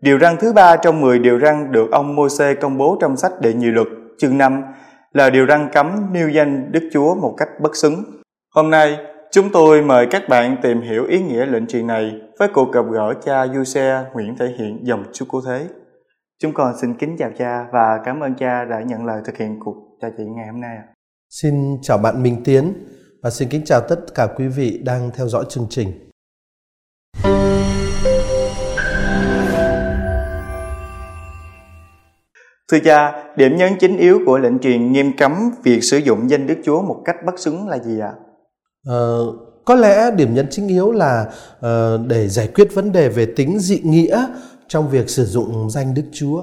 Điều răn thứ ba trong 10 điều răn được ông Môi-se công bố trong sách Đệ Nhị Luật chương 5 là điều răn cấm nêu danh Đức Chúa một cách bất xứng. Hôm nay, chúng tôi mời các bạn tìm hiểu ý nghĩa lệnh truyền này với cuộc gặp gỡ cha Du Xe Nguyễn Thể Hiện dòng Chúa Cứu Thế. Chúng con xin kính chào cha và cảm ơn cha đã nhận lời thực hiện cuộc trò chuyện ngày hôm nay. Xin chào bạn Minh Tiến và xin kính chào tất cả quý vị đang theo dõi chương trình. Thưa cha, điểm nhấn chính yếu của lệnh truyền nghiêm cấm việc sử dụng danh Đức Chúa một cách bất xứng là gì ạ? Ờ, có lẽ điểm nhấn chính yếu là uh, để giải quyết vấn đề về tính dị nghĩa trong việc sử dụng danh Đức Chúa.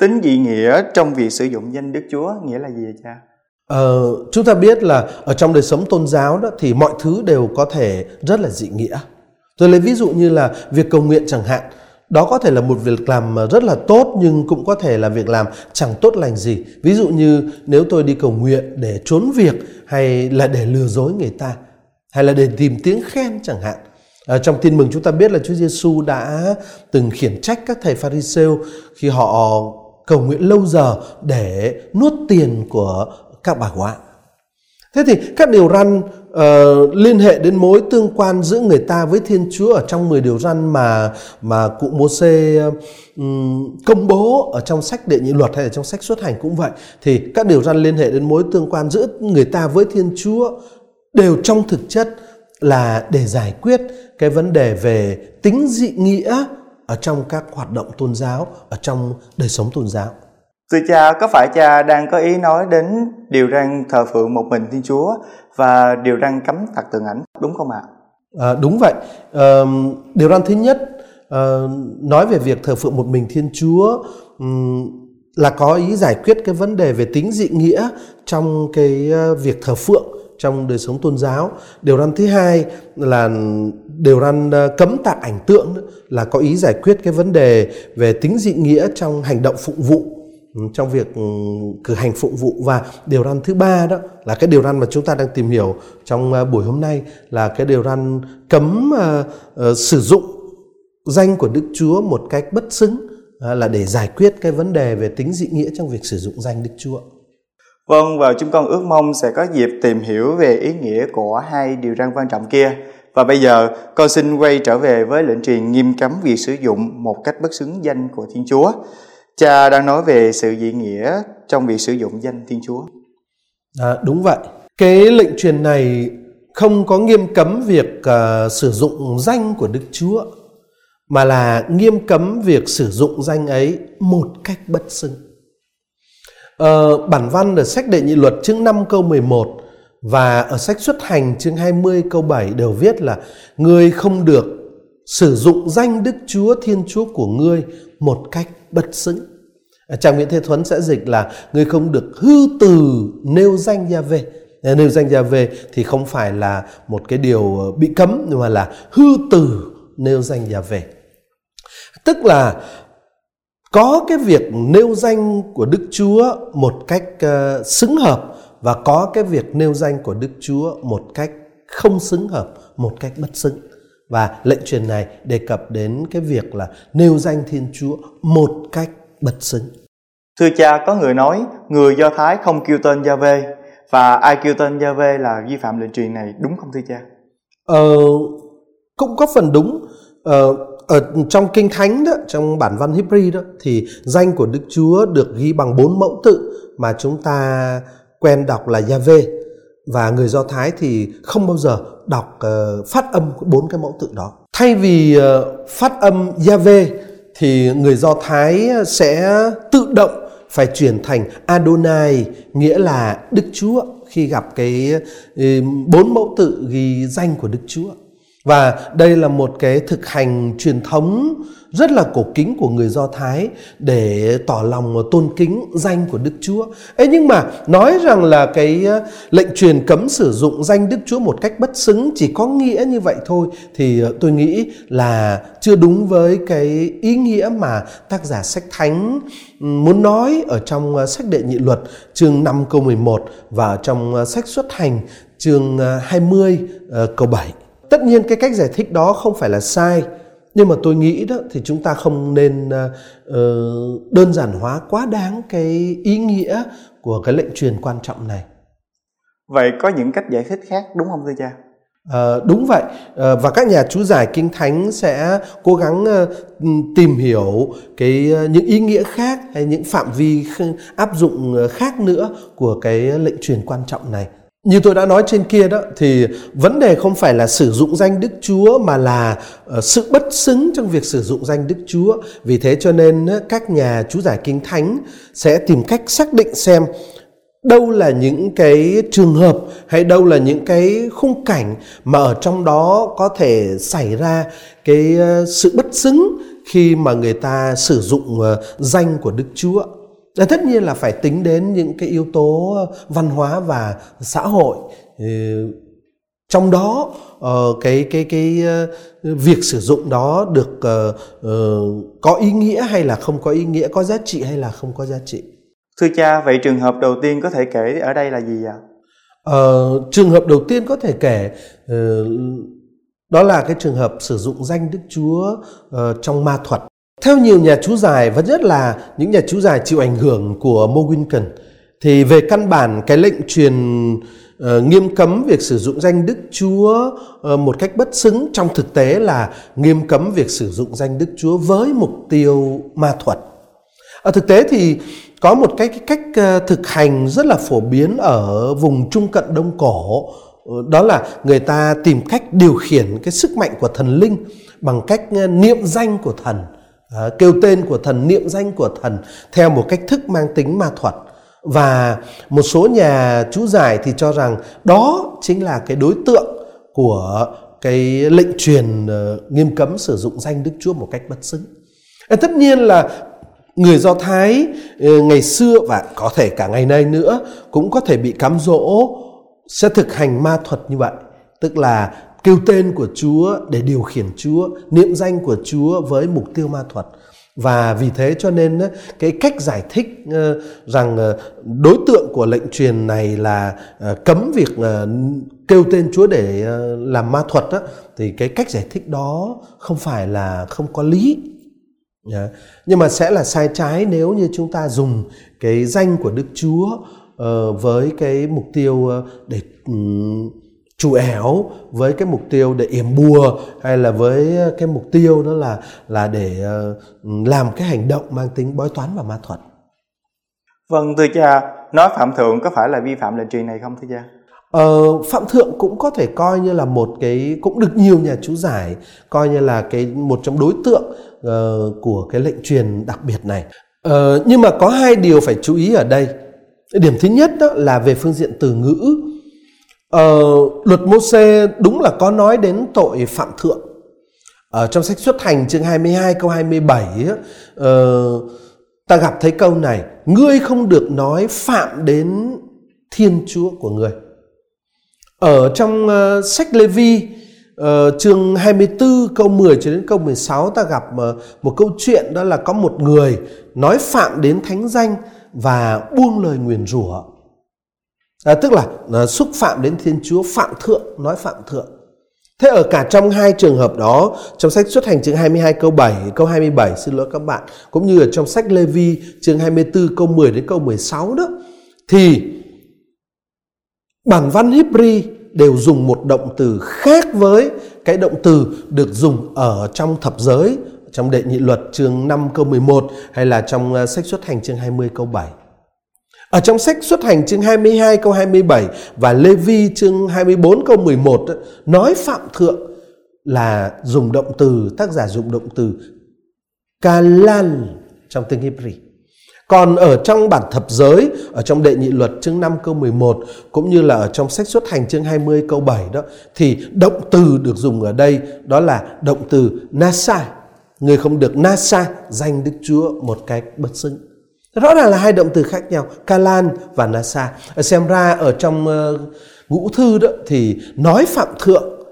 Tính dị nghĩa trong việc sử dụng danh Đức Chúa nghĩa là gì cha? Ờ, chúng ta biết là ở trong đời sống tôn giáo đó thì mọi thứ đều có thể rất là dị nghĩa. Tôi lấy ví dụ như là việc cầu nguyện chẳng hạn đó có thể là một việc làm ờ, rất là tốt, nhưng cũng có thể là việc làm chẳng tốt lành gì ví dụ như nếu tôi đi cầu nguyện để trốn việc, hay là để lừa dối người ta, hay là để tìm tiếng khen chẳng hạn ở trong tin mừng chúng ta biết là Chúa Giêsu đã từng khiển trách các thầy Pharisêu khi họ cầu nguyện lâu giờ để nuốt tiền của các bà ngoại. Thế thì các điều răn uh, liên hệ đến mối tương quan giữa người ta với Thiên Chúa ở trong 10 điều răn mà mà cụ Mô-xê um, công bố ở trong sách Đệ Nhị Luật hay là trong sách Xuất Hành cũng vậy thì các điều răn liên hệ đến mối tương quan giữa người ta với Thiên Chúa đều trong thực chất là để giải quyết cái vấn đề về tính dị nghĩa ở trong các hoạt động tôn giáo, ở trong đời sống tôn giáo. Thưa cha, có phải cha đang có ý nói đến điều răn thờ phượng một mình Thiên Chúa và điều răn cấm tạc tượng ảnh, đúng không ạ? À, đúng vậy. À, điều răn thứ nhất à, nói về việc thờ phượng một mình Thiên Chúa um, là có ý giải quyết cái vấn đề về tính dị nghĩa trong cái ờ, việc thờ phượng trong đời sống tôn giáo. Điều răn thứ hai là điều răn ờ, cấm tạc ảnh tượng là có ý giải quyết cái vấn đề về tính dị nghĩa trong hành động phụng vụ trong việc ừ, cử hành phụng vụ và điều răn thứ ba đó là cái điều răn mà chúng ta đang tìm hiểu trong ờ, buổi hôm nay là cái điều răn cấm uh, uh, sử dụng danh của Đức Chúa một cách bất xứng uh, là để giải quyết cái vấn đề về tính dị nghĩa trong việc sử dụng danh Đức Chúa. Vâng và chúng con ước mong sẽ có dịp tìm hiểu về ý nghĩa của hai điều răn quan trọng kia. Và bây giờ con xin quay trở về với lệnh truyền nghiêm cấm việc sử dụng một cách bất xứng danh của Thiên Chúa. Cha đang nói về sự dị nghĩa trong việc sử dụng danh Thiên Chúa. À, đúng vậy. Cái lệnh truyền này không có nghiêm cấm việc uh, sử dụng danh của Đức Chúa mà là nghiêm cấm việc sử dụng danh ấy một cách bất xưng. Ờ, bản văn ở sách Đệ Nhị Luật chương 5 câu 11 và ở sách Xuất Hành chương 20 câu 7 đều viết là Ngươi không được sử dụng danh Đức Chúa Thiên Chúa của ngươi một cách bất xứng. Trang Nguyễn Thế Thuấn sẽ dịch là người không được hư từ nêu danh Gia Về. Ờ, nêu danh Gia Về thì không phải là một cái điều ờ, bị cấm nhưng mà là hư từ nêu danh Gia Về. Tức là có cái việc nêu danh của Đức Chúa một cách uh, xứng hợp và có cái việc nêu danh của Đức Chúa một cách không xứng hợp, một cách bất xứng. Và lệnh truyền này đề cập đến cái việc là nêu danh Thiên Chúa một cách bật xứng. Thưa cha, có người nói người Do Thái không kêu tên Gia-vê và ai kêu tên Gia-vê là vi phạm lệnh truyền này, đúng không thưa cha? Ờ, cũng có phần đúng. Ờ, ở trong kinh thánh đó, trong bản văn Hebrew đó thì danh của Đức Chúa được ghi bằng bốn mẫu tự mà chúng ta quen đọc là Gia-vê và người Do Thái thì không bao giờ đọc uh, phát âm bốn cái mẫu tự đó. Thay vì uh, phát âm Yahweh thì người Do Thái sẽ tự động phải chuyển thành Adonai nghĩa là Đức Chúa khi gặp cái uh, bốn mẫu tự ghi danh của Đức Chúa. Và đây là một cái thực hành truyền thống rất là cổ kính của người Do Thái để tỏ lòng tôn kính danh của Đức Chúa. Ấy nhưng mà nói rằng là cái ờ, lệnh truyền cấm sử dụng danh Đức Chúa một cách bất xứng chỉ có nghĩa như vậy thôi thì ờ, tôi nghĩ là chưa đúng với cái ý nghĩa mà tác giả sách thánh ừ, muốn nói ở trong ờ, sách đệ nhị luật, chương 5 câu 11 và trong sách xuất hành, chương 20 câu 7. Tất nhiên cái cách giải thích đó không phải là sai nhưng mà tôi nghĩ đó thì chúng ta không nên uh, đơn giản hóa quá đáng cái ý nghĩa của cái lệnh truyền quan trọng này. Vậy có những cách giải thích khác đúng không thưa cha? À, đúng vậy. À, và các nhà chú giải kinh thánh sẽ cố gắng à, tìm hiểu cái những ý nghĩa khác hay những phạm vi áp dụng khác nữa của cái lệnh truyền quan trọng này như tôi đã nói trên kia đó, thì vấn đề không phải là sử dụng danh Đức Chúa, mà là ờ, sự bất xứng trong việc sử dụng danh Đức Chúa. Vì thế cho nên các nhà chú giải kinh thánh sẽ tìm cách xác định xem đâu là những cái trường hợp hay đâu là những cái khung cảnh mà ở trong đó có thể xảy ra cái ờ, sự bất xứng khi mà người ta sử dụng ờ, danh của Đức Chúa Ờ, tất nhiên là phải tính đến những cái yếu tố văn hóa và xã hội. Trong đó ờ, cái cái cái ờ, việc sử dụng đó được có ý nghĩa hay là không có ý nghĩa có giá trị hay là không có giá trị? Thưa cha vậy trường hợp đầu tiên có thể kể ở đây là gì ạ? Ờ, trường hợp đầu tiên có thể kể đó là cái trường hợp sử dụng danh đức chúa trong ma thuật theo nhiều nhà chú giải và nhất là những nhà chú giải chịu ảnh hưởng của Mo Winken thì về căn bản cái lệnh truyền uh, nghiêm cấm việc sử dụng danh Đức Chúa uh, một cách bất xứng trong thực tế là nghiêm cấm việc sử dụng danh Đức Chúa với mục tiêu ma thuật. Ở thực tế thì có một cái, cái cách uh, thực hành rất là phổ biến ở vùng Trung Cận Đông Cổ đó là người ta tìm cách điều khiển cái sức mạnh của thần linh bằng cách niệm danh của thần à, kêu tên của thần niệm danh của thần theo một cách thức mang tính ma thuật và một số nhà chú giải thì cho rằng đó chính là cái đối tượng của cái lệnh truyền uh, nghiêm cấm sử dụng danh Đức Chúa một cách bất xứng. À, tất nhiên là người Do Thái uh, ngày xưa và có thể cả ngày nay nữa cũng có thể bị cám dỗ sẽ thực hành ma thuật như vậy, tức là kêu tên của Chúa để điều khiển Chúa, niệm danh của Chúa với mục tiêu ma thuật. Và vì thế cho nên cái cách giải thích ờ, rằng ờ, đối tượng của lệnh truyền này là ờ, cấm việc kêu tên Chúa để làm ma thuật thì cái cách giải thích đó không phải là không có lý. Nhưng mà sẽ là sai trái nếu như chúng ta dùng cái danh của Đức Chúa với cái mục tiêu để chủ ẻo với cái mục tiêu để yểm bùa hay là với cái mục tiêu đó là là để uh, làm cái hành động mang tính bói toán và ma thuật. Vâng thưa cha, nói phạm thượng có phải là vi phạm lệnh truyền này không thưa cha? Ờ, phạm thượng cũng có thể coi như là một cái cũng được nhiều nhà chú giải coi như là cái một trong đối tượng uh, của cái lệnh truyền đặc biệt này. Uh, nhưng mà có hai điều phải chú ý ở đây. Điểm thứ nhất đó là về phương diện từ ngữ Ờ, luật Mô-xê đúng là có nói đến tội phạm thượng. Ở trong sách xuất hành chương 22 câu 27 uh, ờ, ta gặp thấy câu này, ngươi không được nói phạm đến Thiên Chúa của người. Ở ờ, trong uh, sách Lê-vi uh, chương 24 câu 10 cho đến câu 16 ta gặp uh, một câu chuyện đó là có một người nói phạm đến thánh danh và buông lời nguyền rủa à, tức là à, xúc phạm đến Thiên Chúa phạm thượng nói phạm thượng Thế ở cả trong hai trường hợp đó, trong sách xuất hành chương 22 câu 7, câu 27 xin lỗi các bạn, cũng như ở trong sách Lê Vi chương 24 câu 10 đến câu 16 đó, thì bản văn Hebrew đều dùng một động từ khác với cái động từ được dùng ở trong thập giới, trong đệ nhị luật chương 5 câu 11 hay là trong à, sách xuất hành chương 20 câu 7. Ở trong sách xuất hành chương 22 câu 27 và Lê Vi chương 24 câu 11 nói phạm thượng là dùng động từ, tác giả dùng động từ kalan trong tiếng Hebrew. Còn ở trong bản thập giới, ở trong đệ nhị luật chương 5 câu 11 cũng như là ở trong sách xuất hành chương 20 câu 7 đó thì động từ được dùng ở đây đó là động từ nasa. Người không được nasa danh Đức Chúa một cách bất xứng. Rõ ràng là hai động từ khác nhau, Kalan và Nasa. Xem ra ở trong uh, ngũ thư đó thì nói phạm thượng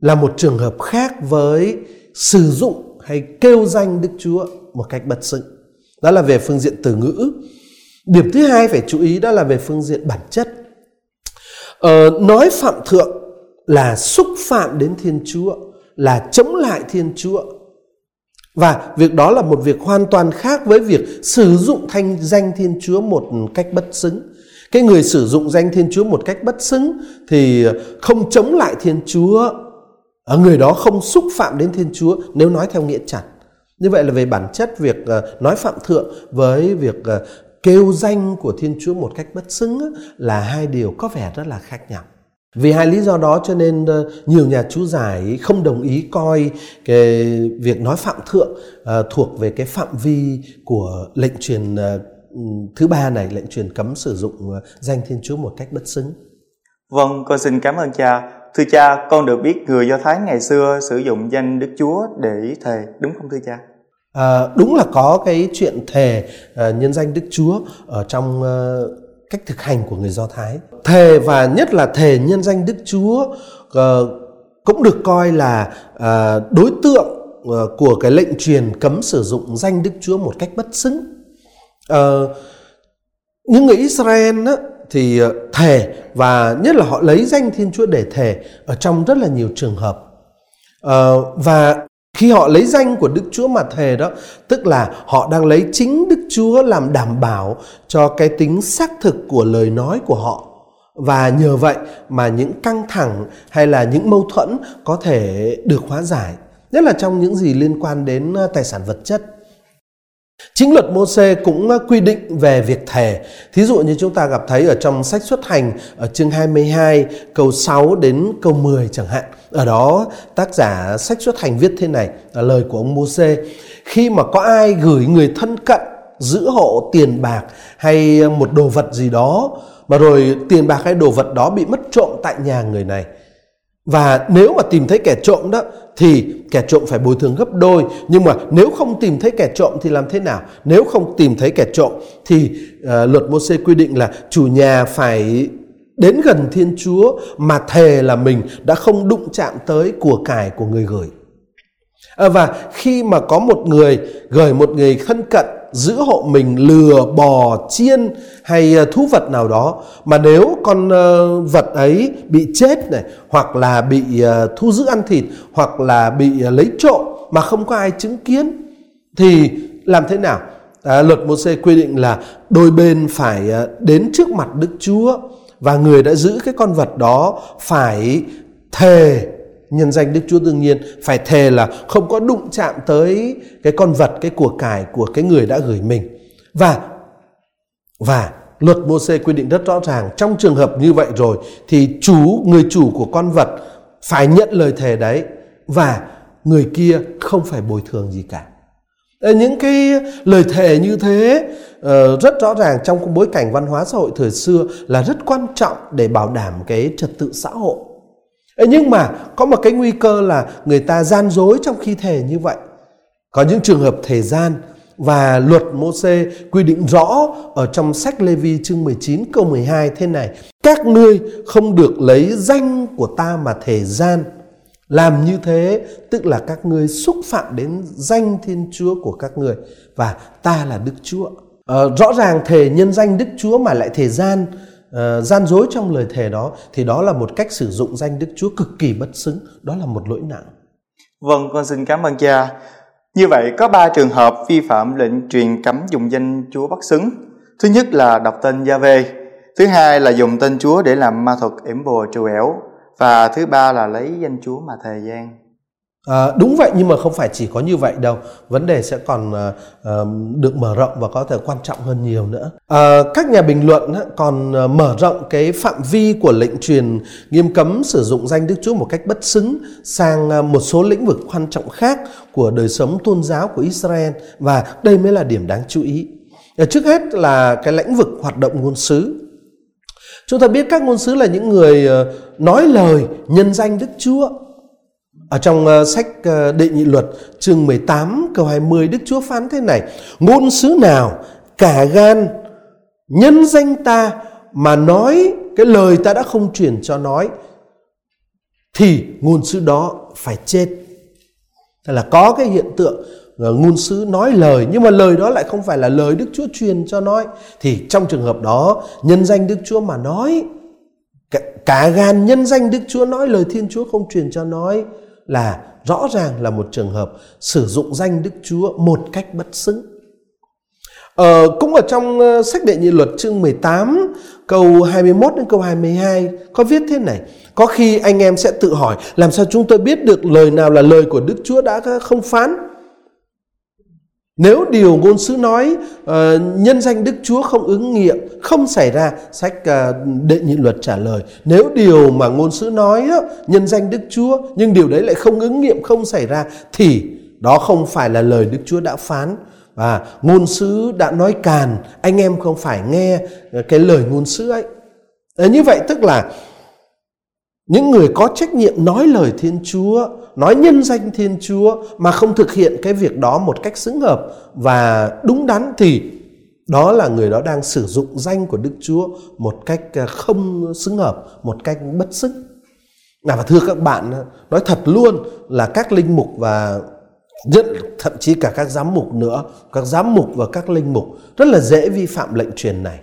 là một trường hợp khác với sử dụng hay kêu danh Đức Chúa một cách bất sự. Đó là về phương diện từ ngữ. Điểm thứ hai phải chú ý đó là về phương diện bản chất. Ờ, nói phạm thượng là xúc phạm đến Thiên Chúa, là chống lại Thiên Chúa. Và việc đó là một việc hoàn toàn khác với việc sử dụng thanh danh Thiên Chúa một cách bất xứng. Cái người sử dụng danh Thiên Chúa một cách bất xứng thì không chống lại Thiên Chúa. Ở người đó không xúc phạm đến Thiên Chúa nếu nói theo nghĩa chặt. Như vậy là về bản chất việc ờ, nói phạm thượng với việc ờ, kêu danh của Thiên Chúa một cách bất xứng là hai điều có vẻ rất là khác nhau. Vì hai lý do đó cho nên ờ, nhiều nhà chú giải không đồng ý coi cái việc nói phạm thượng uh, thuộc về cái phạm vi của lệnh truyền uh, thứ ba này, lệnh truyền cấm sử dụng danh Thiên Chúa một cách bất xứng. Vâng, con xin cảm ơn cha. Thưa cha, con được biết người Do Thái ngày xưa sử dụng danh Đức Chúa để thề, đúng không thưa cha? À, đúng là có cái chuyện thề uh, nhân danh Đức Chúa ở trong uh, cách thực hành của người Do Thái. Thề và nhất là thề nhân danh Đức Chúa uh, cũng được coi là uh, đối tượng uh, của cái lệnh truyền cấm sử dụng danh Đức Chúa một cách bất xứng. Uh, những người Israel á, thì thề và nhất là họ lấy danh Thiên Chúa để thề ở trong rất là nhiều trường hợp. Uh, và khi họ lấy danh của Đức Chúa mà thề đó, tức là họ đang lấy chính Đức Chúa làm đảm bảo cho cái tính xác thực của lời nói của họ. Và nhờ vậy mà những căng thẳng hay là những mâu thuẫn có thể được hóa giải, nhất là trong những gì liên quan đến ờ, tài sản vật chất. Chính luật Mô-xê cũng à, quy định về việc thề. Thí dụ như chúng ta gặp thấy ở trong sách xuất hành, ở chương 22 câu 6 đến câu 10 chẳng hạn. Ở đó, tác giả sách xuất hành viết thế này, là lời của ông Mô-xê. Khi mà có ai gửi người thân cận, giữ hộ tiền bạc hay một đồ vật gì đó, mà rồi tiền bạc hay đồ vật đó bị mất trộm tại nhà người này và nếu mà tìm thấy kẻ trộm đó thì kẻ trộm phải bồi thường gấp đôi. Nhưng mà nếu không tìm thấy kẻ trộm thì làm thế nào? Nếu không tìm thấy kẻ trộm thì uh, luật mô xê quy định là chủ nhà phải đến gần thiên chúa mà thề là mình đã không đụng chạm tới của cải của người gửi. À, và khi mà có một người gửi một người thân cận giữ hộ mình lừa bò chiên hay ờ, thú vật nào đó. Mà nếu con ờ, vật ấy bị chết này hoặc là bị ờ, thu giữ ăn thịt hoặc là bị lấy trộm mà không có ai chứng kiến thì làm thế nào? À, luật mô xê quy định là đôi bên phải đến trước mặt đức chúa và người đã giữ cái con vật đó phải thề nhân danh Đức Chúa đương nhiên phải thề là không có đụng chạm tới cái con vật, cái của cải của cái người đã gửi mình. Và và luật mô xê quy định rất rõ ràng trong trường hợp như vậy rồi thì chủ người chủ của con vật phải nhận lời thề đấy và người kia không phải bồi thường gì cả những cái lời thề như thế ờ, rất rõ ràng trong bối cảnh văn hóa xã hội thời xưa là rất quan trọng để bảo đảm cái trật tự xã hội nhưng mà có một cái nguy cơ là người ta gian dối trong khi thề như vậy. Có những trường hợp thề gian và luật Mô-xê quy định rõ ở trong sách Lê-vi chương 19 câu 12 thế này. Các ngươi không được lấy danh của ta mà thề gian. Làm như thế tức là các ngươi xúc phạm đến danh Thiên Chúa của các ngươi và ta là Đức Chúa. À, rõ ràng thề nhân danh Đức Chúa mà lại thề gian uh, gian dối trong lời thề đó thì đó là một cách sử dụng danh Đức Chúa cực kỳ bất xứng, đó là một lỗi nặng. Vâng, con xin cảm ơn cha. Như vậy có ba trường hợp vi phạm lệnh truyền cấm dùng danh Chúa bất xứng. Thứ nhất là đọc tên Gia-vê, thứ hai là dùng tên Chúa để làm ma thuật yểm bùa trừ ẻo và thứ ba là lấy danh Chúa mà thề gian. À, đúng vậy nhưng mà không phải chỉ có như vậy đâu. Vấn đề sẽ còn uh, được mở rộng và có thể quan trọng hơn nhiều nữa. À, các nhà bình luận còn à, mở rộng cái phạm vi của lệnh truyền nghiêm cấm sử dụng danh Đức Chúa một cách bất xứng sang một số lĩnh vực quan trọng khác của đời sống tôn giáo của Israel. Và đây mới là điểm đáng chú ý. À, trước hết là cái lĩnh vực hoạt động ngôn sứ. Chúng ta biết các ngôn sứ là những người nói lời nhân danh Đức Chúa ở trong ờ, sách ờ, Đệ nhị luật chương 18 câu 20 Đức Chúa phán thế này Ngôn sứ nào cả gan nhân danh ta mà nói cái lời ta đã không truyền cho nói thì ngôn sứ đó phải chết. Thế là có cái hiện tượng ờ, ngôn sứ nói lời nhưng mà lời đó lại không phải là lời Đức Chúa truyền cho nói thì trong trường hợp đó nhân danh Đức Chúa mà nói cả, cả gan nhân danh Đức Chúa nói lời Thiên Chúa không truyền cho nói là rõ ràng là một trường hợp sử dụng danh Đức Chúa một cách bất xứng. Ờ, cũng ở trong ờ, sách đệ nhị luật chương 18 câu 21 đến câu 22 có viết thế này. Có khi anh em sẽ tự hỏi làm sao chúng tôi biết được lời nào là lời của Đức Chúa đã không phán nếu điều ngôn sứ nói uh, nhân danh Đức Chúa không ứng nghiệm, không xảy ra, sách uh, đệ nhị luật trả lời. Nếu điều mà ngôn sứ nói đó, nhân danh Đức Chúa, nhưng điều đấy lại không ứng nghiệm, không xảy ra, thì đó không phải là lời Đức Chúa đã phán. Và ngôn sứ đã nói càn, anh em không phải nghe ờ, cái lời ngôn sứ ấy. À, như vậy tức là những người có trách nhiệm nói lời Thiên Chúa nói nhân danh Thiên Chúa mà không thực hiện cái việc đó một cách xứng hợp và đúng đắn thì đó là người đó đang sử dụng danh của Đức Chúa một cách à, không xứng hợp, một cách bất xứng. Nào và thưa các bạn, nói thật luôn là các linh mục và nhất thậm chí cả các giám mục nữa, các giám mục và các linh mục rất là dễ vi phạm lệnh truyền này.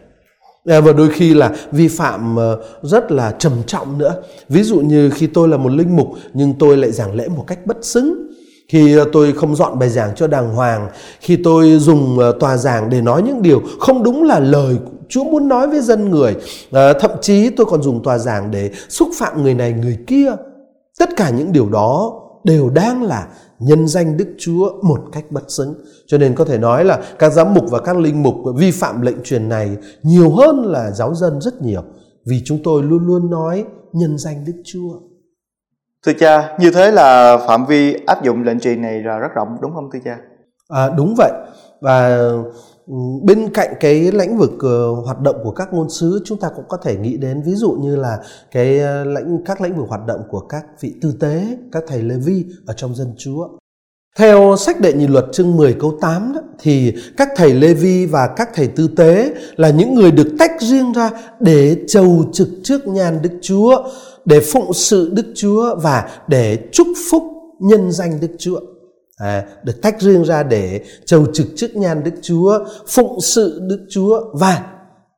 Ờ, và đôi khi là vi phạm ờ, rất là trầm trọng nữa. Ví dụ như khi tôi là một linh mục nhưng tôi lại giảng lễ một cách bất xứng khi ờ, tôi không dọn bài giảng cho đàng hoàng khi tôi dùng tòa giảng để nói những điều không đúng là lời Chúa muốn nói với dân người à, thậm chí tôi còn dùng tòa giảng để xúc phạm người này người kia. Tất cả những điều đó đều đang là nhân danh Đức Chúa một cách bất xứng. Cho nên có thể nói là các giám mục và các linh mục vi phạm lệnh truyền này nhiều hơn là giáo dân rất nhiều. Vì chúng tôi luôn luôn nói nhân danh Đức Chúa. Thưa cha, như thế là phạm vi áp dụng lệnh truyền này là rất rộng đúng không thưa cha? À, đúng vậy. Và bên cạnh cái lĩnh vực uh, hoạt động của các ngôn sứ chúng ta cũng có thể nghĩ đến ví dụ như là cái ờ, uh, lãnh các lĩnh vực hoạt động của các vị tư tế, các thầy Lê Vi ở trong dân Chúa. Theo sách đệ nhị luật chương 10 câu 8 đó, thì các thầy Lê Vi và các thầy tư tế là những người được tách riêng ra để chầu trực trước nhan Đức Chúa, để phụng sự Đức Chúa và để chúc phúc nhân danh Đức Chúa à, được tách riêng ra để chầu trực trước nhan Đức Chúa, phụng sự Đức Chúa và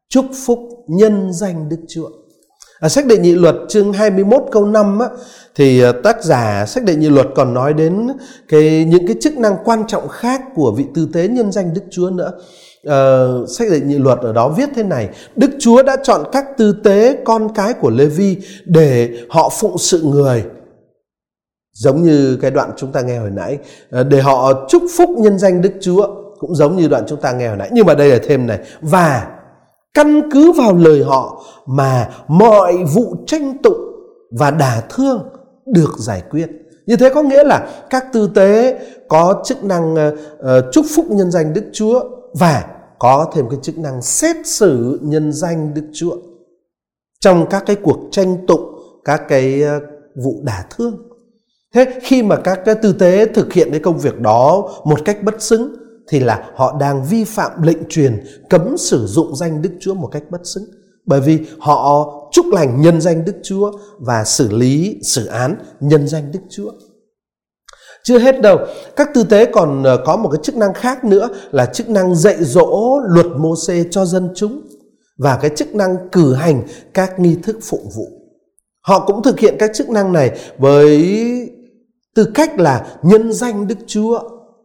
chúc phúc nhân danh Đức Chúa. Ở sách đệ nhị luật chương 21 câu 5 á, thì ờ, tác giả sách đệ nhị luật còn nói đến cái những cái chức năng quan trọng khác của vị tư tế nhân danh Đức Chúa nữa. Uh, sách đệ nhị luật ở đó viết thế này Đức Chúa đã chọn các tư tế con cái của Lê Vi để họ phụng sự người Giống như cái đoạn chúng ta nghe hồi nãy ờ, Để họ chúc phúc nhân danh Đức Chúa Cũng giống như đoạn chúng ta nghe hồi nãy. Nhưng mà đây là thêm này. Và căn cứ vào lời họ Mà mọi vụ tranh tụng Và đả thương Được giải quyết. Như thế có nghĩa là các tư tế Có chức năng uh, chúc phúc nhân danh Đức Chúa Và có thêm cái chức năng xét xử nhân danh Đức Chúa Trong các cái cuộc tranh tụng Các cái uh, vụ đả thương. Thế khi mà các cái tư tế thực hiện cái công việc đó một cách bất xứng thì là họ đang vi phạm lệnh truyền cấm sử dụng danh Đức Chúa một cách bất xứng. Bởi vì họ chúc lành nhân danh Đức Chúa và xử lý, xử án nhân danh Đức Chúa. Chưa hết đâu, các tư tế còn ờ, có một cái chức năng khác nữa là chức năng dạy dỗ luật mô xê cho dân chúng và cái chức năng cử hành các nghi thức phụng vụ. Họ cũng thực hiện các chức năng này với tư cách là nhân danh Đức Chúa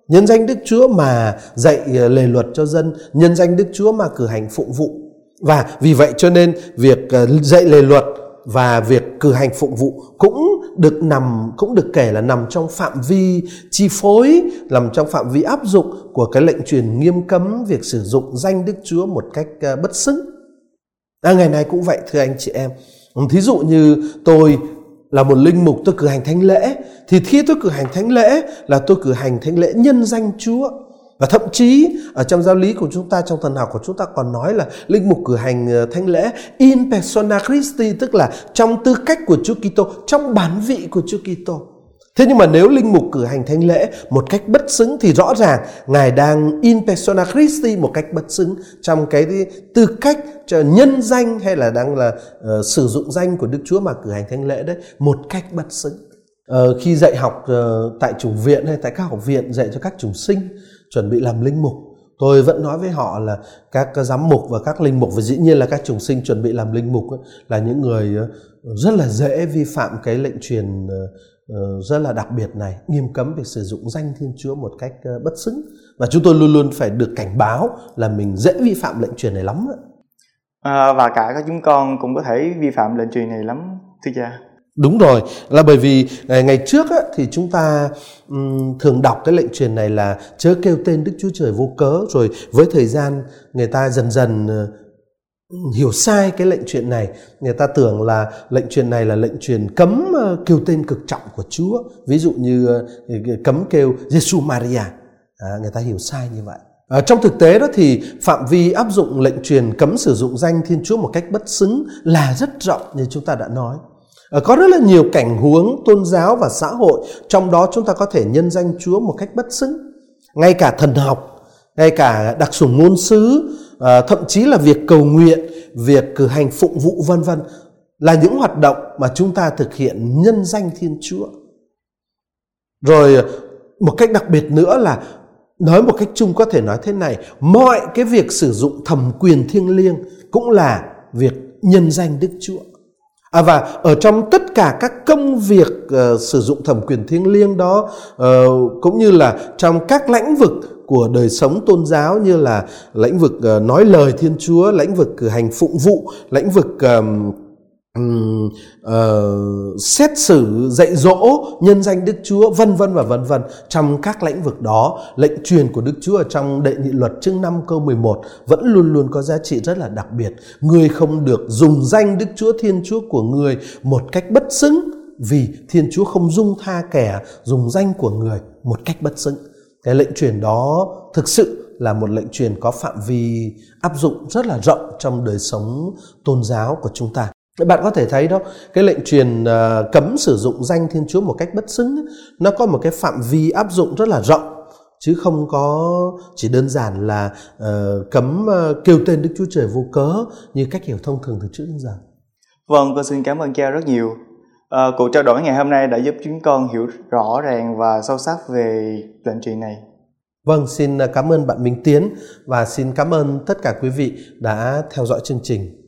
nhân danh Đức Chúa mà dạy ờ, lề luật cho dân nhân danh Đức Chúa mà cử hành phụng vụ và vì vậy cho nên việc ờ, dạy lề luật và việc cử hành phụng vụ cũng được nằm cũng được kể là nằm trong phạm vi chi phối nằm trong phạm vi áp dụng của cái lệnh truyền nghiêm cấm việc sử dụng danh Đức Chúa một cách ờ, bất xứng. À, ngày nay cũng vậy thưa anh chị em. Thí dụ như tôi là một linh mục tôi cử hành thánh lễ, thì khi tôi cử hành thánh lễ là tôi cử hành thánh lễ nhân danh Chúa. Và thậm chí, ở trong giáo lý của chúng ta, trong thần học của chúng ta còn nói là linh mục cử hành ờ, thánh lễ in persona Christi, tức là trong tư cách của Chúa Kitô, trong bản vị của Chúa Kitô. Thế nhưng mà nếu linh mục cử hành thánh lễ một cách bất xứng thì rõ ràng ngài đang in persona Christi một cách bất xứng trong cái tư cách cho nhân danh hay là đang là uh, sử dụng danh của Đức Chúa mà cử hành thánh lễ đấy một cách bất xứng. Uh, khi dạy học uh, tại chủng viện hay tại các học viện dạy cho các chủng sinh chuẩn bị làm linh mục tôi vẫn nói với họ là các giám mục và các linh mục và dĩ nhiên là các chủng sinh chuẩn bị làm linh mục ấy, là những người rất là dễ vi phạm cái lệnh truyền uh, rất là đặc biệt này nghiêm cấm việc sử dụng danh Thiên Chúa một cách uh, bất xứng và chúng tôi luôn luôn phải được cảnh báo là mình dễ vi phạm lệnh truyền này lắm. À, và cả các chúng con cũng có thể vi phạm lệnh truyền này lắm thưa cha. Đúng rồi, là bởi vì ngày, ngày trước á, thì chúng ta um, thường đọc cái lệnh truyền này là chớ kêu tên Đức Chúa Trời vô cớ rồi với thời gian người ta dần dần hiểu sai cái lệnh truyền này người ta tưởng là lệnh truyền này là lệnh truyền cấm ờ, kêu tên cực trọng của Chúa ví dụ như ờ, cấm kêu Giêsu Maria à, người ta hiểu sai như vậy À, trong thực tế đó thì phạm vi áp dụng lệnh truyền cấm sử dụng danh Thiên Chúa một cách bất xứng là rất rộng như chúng ta đã nói. À, có rất là nhiều cảnh huống tôn giáo và xã hội trong đó chúng ta có thể nhân danh Chúa một cách bất xứng. Ngay cả thần học, ngay cả đặc sủng ngôn sứ, à, thậm chí là việc cầu nguyện, việc cử hành phụng vụ vân vân là những hoạt động mà chúng ta thực hiện nhân danh Thiên Chúa. Rồi một cách đặc biệt nữa là nói một cách chung có thể nói thế này mọi cái việc sử dụng thẩm quyền thiêng liêng cũng là việc nhân danh đức chúa à, và ở trong tất cả các công việc uh, sử dụng thẩm quyền thiêng liêng đó uh, cũng như là trong các lãnh vực của đời sống tôn giáo như là lĩnh vực uh, nói lời thiên chúa lĩnh vực cử hành phụng vụ lĩnh vực um, uh, xét xử dạy dỗ nhân danh Đức Chúa vân vân và vân vân. Trong các lĩnh vực đó lệnh truyền của Đức Chúa ở trong đệ nhị luật chương 5 câu 11 vẫn luôn luôn có giá trị rất là đặc biệt. Người không được dùng danh Đức Chúa Thiên Chúa của người một cách bất xứng vì Thiên Chúa không dung tha kẻ dùng danh của người một cách bất xứng cái lệnh truyền đó thực sự là một lệnh truyền có phạm vi áp dụng rất là rộng trong đời sống tôn giáo của chúng ta. Bạn có thể thấy đó cái lệnh truyền uh, cấm sử dụng danh thiên chúa một cách bất xứng nó có một cái phạm vi áp dụng rất là rộng chứ không có chỉ đơn giản là uh, cấm uh, kêu tên đức chúa trời vô cớ như cách hiểu thông thường từ trước đến giờ. Vâng con xin cảm ơn cha rất nhiều à, cuộc trao đổi ngày hôm nay đã giúp chúng con hiểu rõ ràng và sâu sắc về lệnh trì này. Vâng xin cảm ơn bạn minh tiến và xin cảm ơn tất cả quý vị đã theo dõi chương trình.